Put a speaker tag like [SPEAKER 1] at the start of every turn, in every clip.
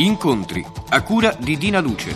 [SPEAKER 1] Incontri a cura di Dina Luce.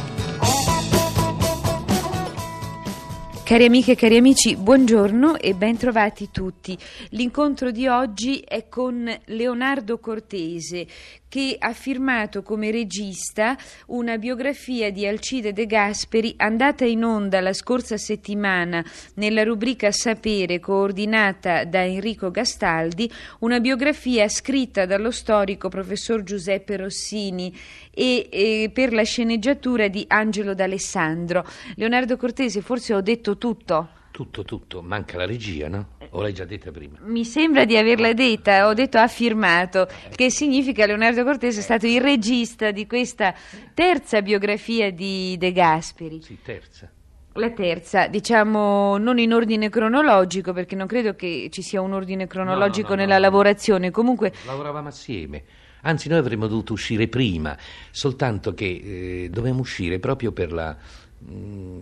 [SPEAKER 2] Cari amiche e cari amici, buongiorno e ben trovati tutti. L'incontro di oggi è con Leonardo Cortese che ha firmato come regista una biografia di Alcide De Gasperi andata in onda la scorsa settimana nella rubrica Sapere coordinata da Enrico Gastaldi, una biografia scritta dallo storico professor Giuseppe Rossini e, e per la sceneggiatura di Angelo D'Alessandro. Leonardo Cortese, forse ho detto tutto.
[SPEAKER 3] Tutto, tutto, manca la regia, no? O l'hai già detta prima?
[SPEAKER 2] Mi sembra di averla detta, ho detto ha firmato, che significa Leonardo Cortese è stato il regista di questa terza biografia di De Gasperi.
[SPEAKER 3] Sì, terza.
[SPEAKER 2] La terza, diciamo non in ordine cronologico, perché non credo che ci sia un ordine cronologico
[SPEAKER 3] No, no, no,
[SPEAKER 2] nella lavorazione, comunque
[SPEAKER 3] Lavoravamo assieme. Anzi, noi avremmo dovuto uscire prima, soltanto che eh, dovevamo uscire proprio per, la, mh,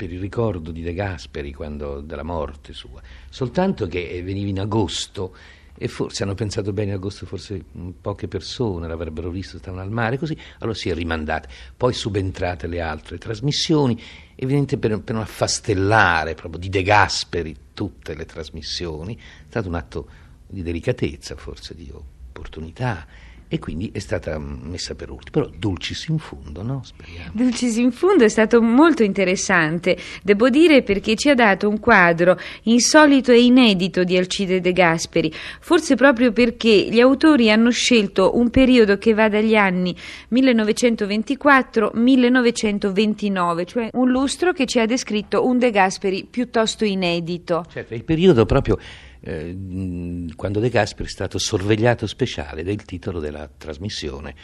[SPEAKER 3] per il ricordo di De Gasperi, quando, della morte sua. Soltanto che eh, veniva in agosto e forse hanno pensato bene agosto, forse mh, poche persone l'avrebbero visto, stavano al mare, così, allora si è rimandata. Poi subentrate le altre trasmissioni, evidente per, per non affastellare proprio di De Gasperi tutte le trasmissioni, è stato un atto di delicatezza, forse di opportunità, e quindi è stata messa per ultimo. Però dulcis in fundo, no? Speriamo.
[SPEAKER 2] Dulcis in Fundo è stato molto interessante, devo dire perché ci ha dato un quadro insolito e inedito di Alcide De Gasperi, forse proprio perché gli autori hanno scelto un periodo che va dagli anni 1924-1929, cioè un lustro che ci ha descritto un De Gasperi piuttosto inedito.
[SPEAKER 3] Certo, il periodo proprio eh, quando De Gasperi è stato sorvegliato speciale, il titolo della trasmissione,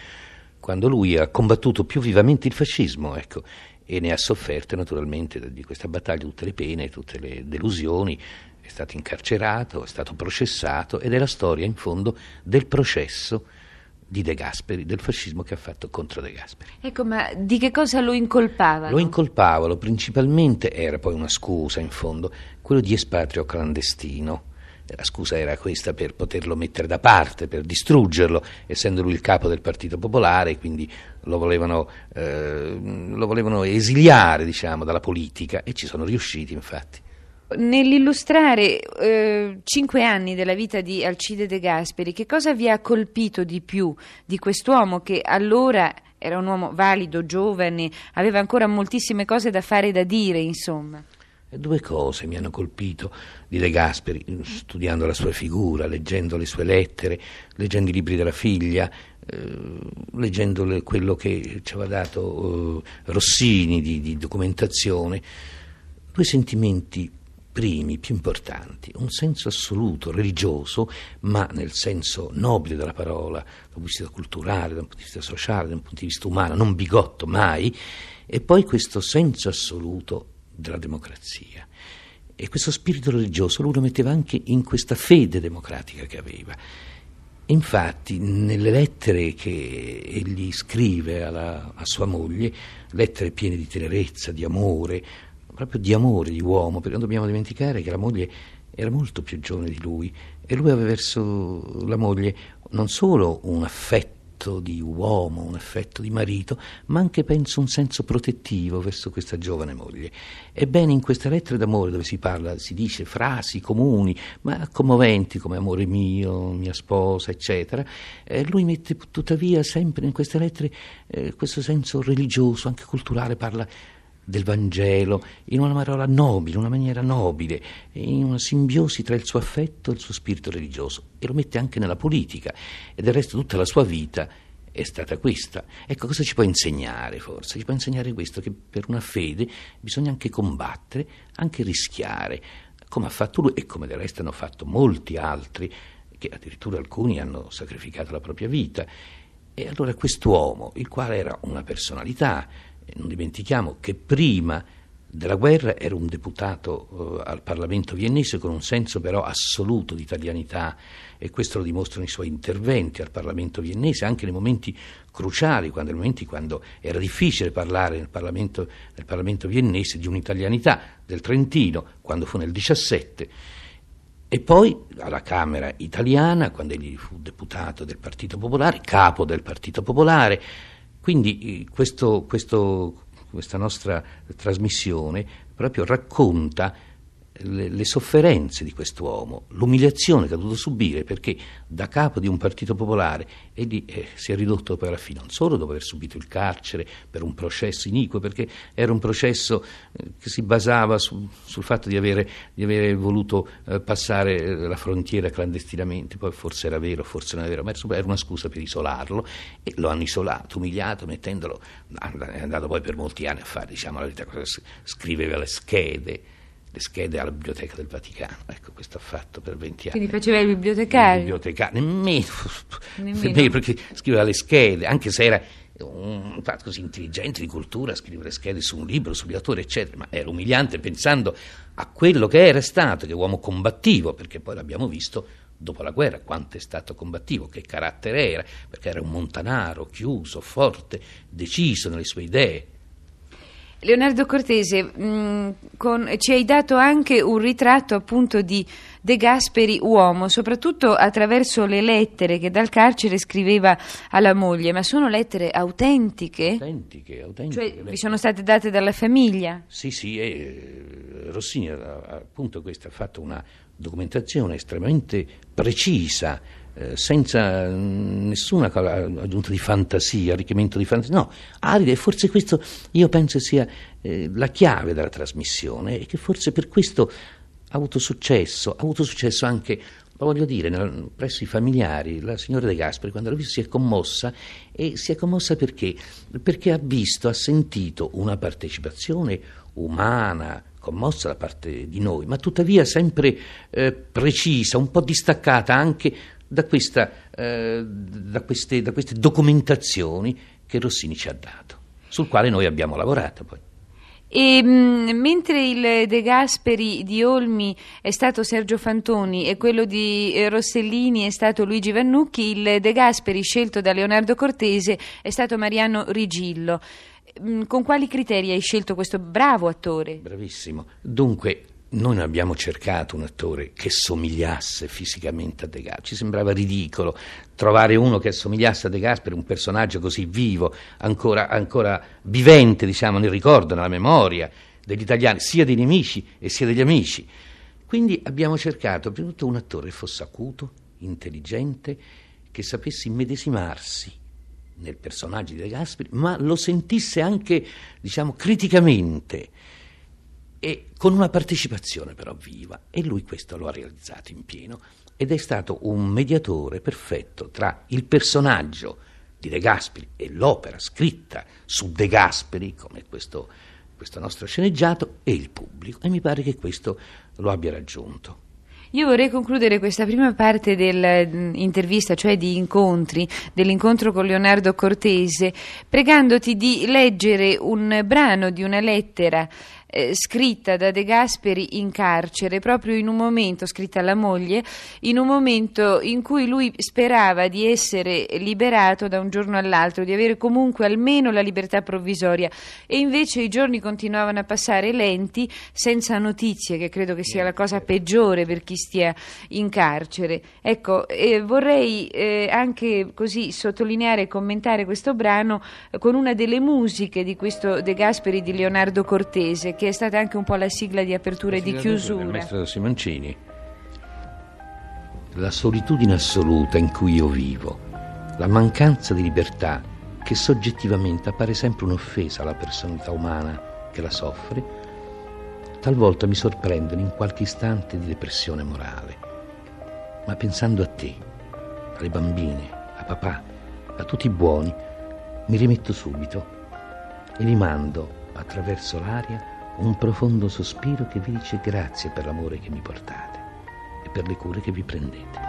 [SPEAKER 3] quando lui ha combattuto più vivamente il fascismo, ecco, e ne ha sofferte naturalmente di questa battaglia tutte le pene, tutte le delusioni, è stato incarcerato, è stato processato ed è la storia in fondo del processo di De Gasperi, del fascismo che ha fatto contro De Gasperi.
[SPEAKER 2] Ecco, ma di che cosa lo incolpavano?
[SPEAKER 3] Lo incolpavano principalmente, era poi una scusa in fondo, quello di espatrio clandestino. La scusa era questa per poterlo mettere da parte, per distruggerlo, essendo lui il capo del Partito Popolare, quindi lo volevano, eh, lo volevano esiliare diciamo, dalla politica e ci sono riusciti infatti.
[SPEAKER 2] Nell'illustrare eh, cinque anni della vita di Alcide De Gasperi, che cosa vi ha colpito di più di quest'uomo che allora era un uomo valido, giovane, aveva ancora moltissime cose da fare e da dire, insomma?
[SPEAKER 3] Due cose mi hanno colpito di De Gasperi, studiando la sua figura, leggendo le sue lettere, leggendo i libri della figlia, eh, leggendo le- quello che ci aveva dato eh, Rossini di, di documentazione. Due sentimenti primi, più importanti, un senso assoluto, religioso, ma nel senso nobile della parola, dal punto di vista culturale, dal punto di vista sociale, dal punto di vista umano, non bigotto mai, e poi questo senso assoluto della democrazia. E questo spirito religioso lui lo metteva anche in questa fede democratica che aveva. Infatti, nelle lettere che egli scrive alla, a sua moglie, lettere piene di tenerezza, di amore, proprio di amore di uomo, perché non dobbiamo dimenticare che la moglie era molto più giovane di lui e lui aveva verso la moglie non solo un affetto di uomo, un affetto di marito, ma anche penso un senso protettivo verso questa giovane moglie. Ebbene, in queste lettere d'amore dove si parla, si dice frasi comuni, ma commoventi come amore mio, mia sposa, eccetera, eh, lui mette tuttavia sempre in queste lettere eh, questo senso religioso, anche culturale, parla del Vangelo in una parola nobile, una maniera nobile, in una simbiosi tra il suo affetto e il suo spirito religioso e lo mette anche nella politica e del resto tutta la sua vita è stata questa. Ecco cosa ci può insegnare forse? Ci può insegnare questo che per una fede bisogna anche combattere, anche rischiare, come ha fatto lui e come del resto hanno fatto molti altri che addirittura alcuni hanno sacrificato la propria vita. E allora quest'uomo, il quale era una personalità, non dimentichiamo che prima della guerra era un deputato eh, al Parlamento viennese con un senso però assoluto di italianità e questo lo dimostrano i suoi interventi al Parlamento viennese anche nei momenti cruciali, quando, nei momenti quando era difficile parlare nel Parlamento, nel Parlamento viennese di un'italianità del Trentino, quando fu nel 17 E poi alla Camera italiana, quando egli fu deputato del Partito Popolare, capo del Partito Popolare. Quindi eh, questo, questo, questa nostra trasmissione proprio racconta le, le, sofferenze di quest'uomo, l'umiliazione che ha dovuto subire perché da capo di un partito popolare egli eh, si è ridotto poi alla fine, non solo dopo aver subito il carcere per un processo iniquo, perché era un processo eh, che si basava su, sul fatto di avere, di avere voluto eh, passare eh, la frontiera clandestinamente, poi forse era vero, forse non era vero, ma era una scusa per isolarlo e lo hanno isolato, umiliato, mettendolo, è andato poi per molti anni a fare, diciamo la verità, scriveva le schede le schede alla Biblioteca del Vaticano. Ecco, questo ha fatto per 20
[SPEAKER 2] anni. Quindi faceva il bibliotecario?
[SPEAKER 3] Il bibliotecario, nemmeno, nemmeno. perché scriveva le schede, anche se era un fatto così intelligente di cultura, scrivere schede su un libro, sugli autori, eccetera, ma era umiliante pensando a quello che era stato, che uomo combattivo, perché poi l'abbiamo visto dopo la guerra, quanto è stato combattivo, che carattere era, perché era un montanaro, chiuso, forte, deciso nelle sue idee,
[SPEAKER 2] Leonardo Cortese, mh, mm, con, ci hai dato anche un ritratto appunto di De Gasperi uomo, soprattutto attraverso le lettere che dal carcere scriveva alla moglie, ma sono lettere autentiche?
[SPEAKER 3] Autentiche, autentiche.
[SPEAKER 2] Cioè vi sono state date dalla famiglia?
[SPEAKER 3] Sì, sì, e Rossini appunto questo ha fatto una documentazione estremamente precisa eh, senza nessuna aggiunta di fantasia, arricchimento di fantasia, no, arida e forse questo io penso sia eh, la chiave della trasmissione e che forse per questo ha avuto successo, ha avuto successo anche lo voglio dire, nel, presso i familiari, la signora De Gasperi, quando l'ha visto, si è commossa e si è commossa perché? Perché ha visto, ha sentito una partecipazione umana, commossa da parte di noi, ma tuttavia sempre eh, precisa, un po' distaccata anche da, questa, eh, da, queste, da queste documentazioni che Rossini ci ha dato, sul quale noi abbiamo lavorato poi.
[SPEAKER 2] E, mh, mm, mentre il De Gasperi di Olmi è stato Sergio Fantoni e quello di eh, Rossellini è stato Luigi Vannucchi, il De Gasperi scelto da Leonardo Cortese è stato Mariano Rigillo. Mh, mm, con quali criteri hai scelto questo bravo attore?
[SPEAKER 3] Bravissimo. Dunque, noi non abbiamo cercato un attore che somigliasse fisicamente a De Gasperi, ci sembrava ridicolo trovare uno che assomigliasse a De Gasperi, un personaggio così vivo, ancora, ancora vivente, diciamo, nel ricordo, nella memoria degli italiani, sia dei nemici e sia degli amici. Quindi abbiamo cercato prima di tutto un attore che fosse acuto, intelligente, che sapesse immedesimarsi nel personaggio di De Gasperi, ma lo sentisse anche, diciamo, criticamente e con una partecipazione però viva. E lui questo lo ha realizzato in pieno. Ed è stato un mediatore perfetto tra il personaggio di De Gasperi e l'opera scritta su De Gasperi come questo, questo nostro sceneggiato e il pubblico. E mi pare che questo lo abbia raggiunto.
[SPEAKER 2] Io vorrei concludere questa prima parte dell'intervista, cioè di incontri, dell'incontro con Leonardo Cortese, pregandoti di leggere un brano di una lettera eh, scritta da De Gasperi in carcere, proprio in un momento, scritta alla moglie, in un momento in cui lui sperava di essere liberato da un giorno all'altro, di avere comunque almeno la libertà provvisoria e invece i giorni continuavano a passare lenti, senza notizie, che credo che sia la cosa peggiore per chi stia in carcere. Ecco, eh, vorrei eh, anche così sottolineare e commentare questo brano con una delle musiche di questo De Gasperi di Leonardo Cortese che è stata anche un po' la sigla di apertura e di chiusura. Il
[SPEAKER 3] maestro Simoncini. La solitudine assoluta in cui io vivo, la mancanza di libertà che soggettivamente appare sempre un'offesa alla personalità umana che la soffre, talvolta mi sorprendono in qualche istante di depressione morale. Ma pensando a te, alle bambine, a papà, a tutti i buoni, mi rimetto subito e vi mando attraverso l'aria un profondo sospiro che vi dice grazie per l'amore che mi portate e per le cure che vi prendete.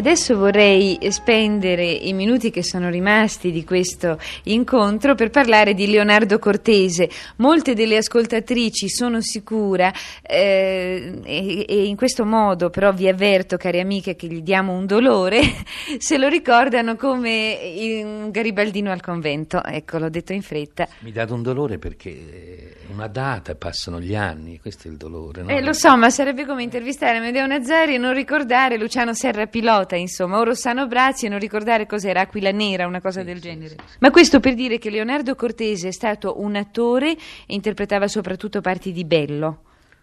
[SPEAKER 2] Adesso vorrei spendere i minuti che sono rimasti di questo incontro per parlare di Leonardo Cortese. Molte delle ascoltatrici sono sicura, eh, e, e, in questo modo però vi avverto, cari amiche, che gli diamo un dolore, se lo ricordano come un garibaldino al convento. Ecco, l'ho detto in fretta.
[SPEAKER 3] Mi date un dolore perché è una data, passano gli anni, questo è il dolore. No?
[SPEAKER 2] Eh, lo so, ma sarebbe come intervistare Medeo Nazzari e non ricordare Luciano Serra Pilota pilota, insomma, o Rossano Brazzi e non ricordare cos'era Aquila Nera, una cosa sì, del genere. Sì, sì, Ma questo per dire che Leonardo Cortese è stato un attore e interpretava soprattutto parti di bello.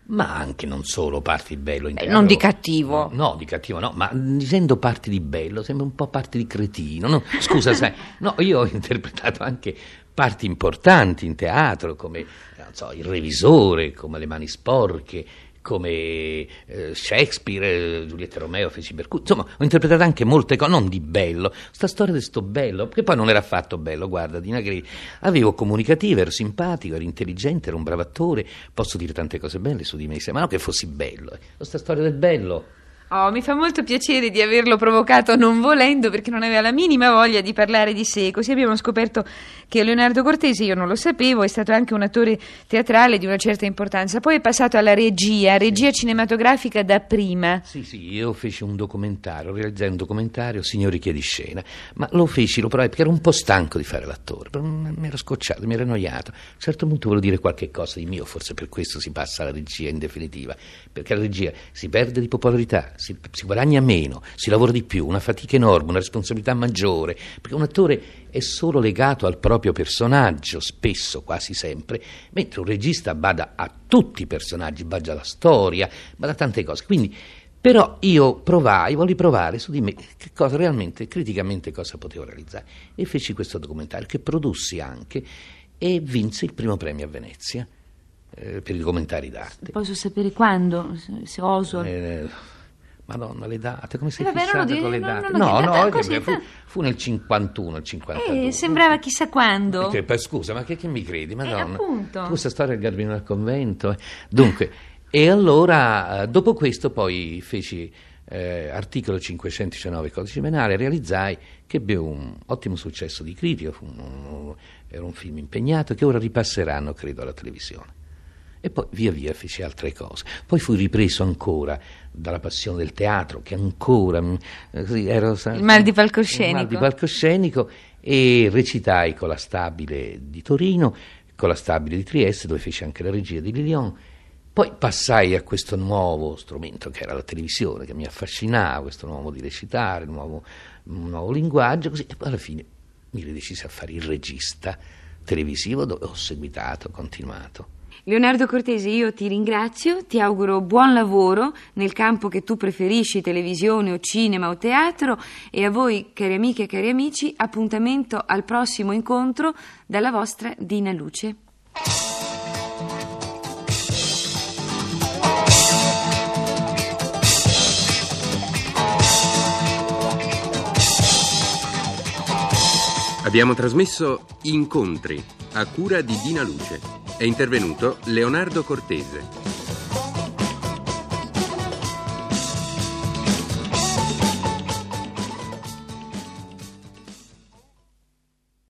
[SPEAKER 3] Ma anche non solo parti di bello.
[SPEAKER 2] Eh, non di cattivo.
[SPEAKER 3] No, no, di cattivo no, ma dicendo parti di bello sembra un po' parti di cretino. No? Scusa, sai, no, io ho interpretato anche parti importanti in teatro, come so, il revisore, come le mani sporche, come eh, Shakespeare, Giulietta Romeo, feci Bercucci, insomma ho interpretato anche molte cose, non di bello, sta storia di sto bello, che poi non era affatto bello, guarda, Dina Gri, avevo comunicativo, ero simpatico, ero intelligente, ero un bravo attore, posso dire tante cose belle su di me, ma non che fossi bello, eh. sta storia del bello.
[SPEAKER 2] Oh, mi fa molto piacere di averlo provocato non volendo perché non aveva la minima voglia di parlare di sé. Così abbiamo scoperto che Leonardo Cortesi, io non lo sapevo, è stato anche un attore teatrale di una certa importanza. Poi è passato alla regia, regia cinematografica da prima.
[SPEAKER 3] Sì, sì, io feci un documentario, realizzai un documentario, Signori chiedi scena, ma lo feci, lo provai perché ero un po' stanco di fare l'attore, mi ero scocciato, mi ero annoiato. A un certo punto volevo dire qualche cosa di mio, forse per questo si passa alla regia in definitiva, perché la regia si perde di popolarità si, si, guadagna meno, si lavora di più, una fatica enorme, una responsabilità maggiore, perché un attore è solo legato al proprio personaggio, spesso, quasi sempre, mentre un regista bada a tutti i personaggi, bada alla storia, bada a tante cose. Quindi, però io provai, volli provare su di me che cosa realmente, criticamente, cosa potevo realizzare. E feci questo documentario che produssi anche e vinse il primo premio a Venezia eh, per i documentari d'arte.
[SPEAKER 2] Posso sapere quando, se oso?
[SPEAKER 3] Eh, Madonna, le date, come sei
[SPEAKER 2] eh,
[SPEAKER 3] fissata
[SPEAKER 2] di,
[SPEAKER 3] con le
[SPEAKER 2] no,
[SPEAKER 3] date?
[SPEAKER 2] No,
[SPEAKER 3] no,
[SPEAKER 2] no così,
[SPEAKER 3] fu, fu, nel 51, il 52.
[SPEAKER 2] Eh, sembrava chissà quando.
[SPEAKER 3] Che, scusa, ma che, che, mi credi? Madonna,
[SPEAKER 2] eh, appunto.
[SPEAKER 3] questa storia del Garbino al convento. Eh. Dunque, e allora, eh, dopo questo poi feci eh, articolo 519 codice penale, realizzai che ebbe un ottimo successo di critica, un, era un film impegnato che ora ripasseranno, credo, alla televisione. E poi via via feci altre cose. Poi fui ripreso ancora dalla passione del teatro, che ancora
[SPEAKER 2] eh, così, ero, il mal di palcoscenico.
[SPEAKER 3] Il mal di palcoscenico e recitai con la stabile di Torino, con la stabile di Trieste, dove feci anche la regia di Lilion. Poi passai a questo nuovo strumento che era la televisione, che mi affascinava, questo nuovo modo di recitare, un nuovo, nuovo linguaggio, così, e poi alla fine mi ridecisi a fare il regista televisivo, dove ho seguitato, continuato.
[SPEAKER 2] Leonardo Cortese, io ti ringrazio, ti auguro buon lavoro nel campo che tu preferisci, televisione o cinema o teatro e a voi, cari amiche e cari amici, appuntamento al prossimo incontro dalla vostra Dina Luce.
[SPEAKER 1] Abbiamo trasmesso Incontri a cura di Dina Luce. È intervenuto Leonardo Cortese.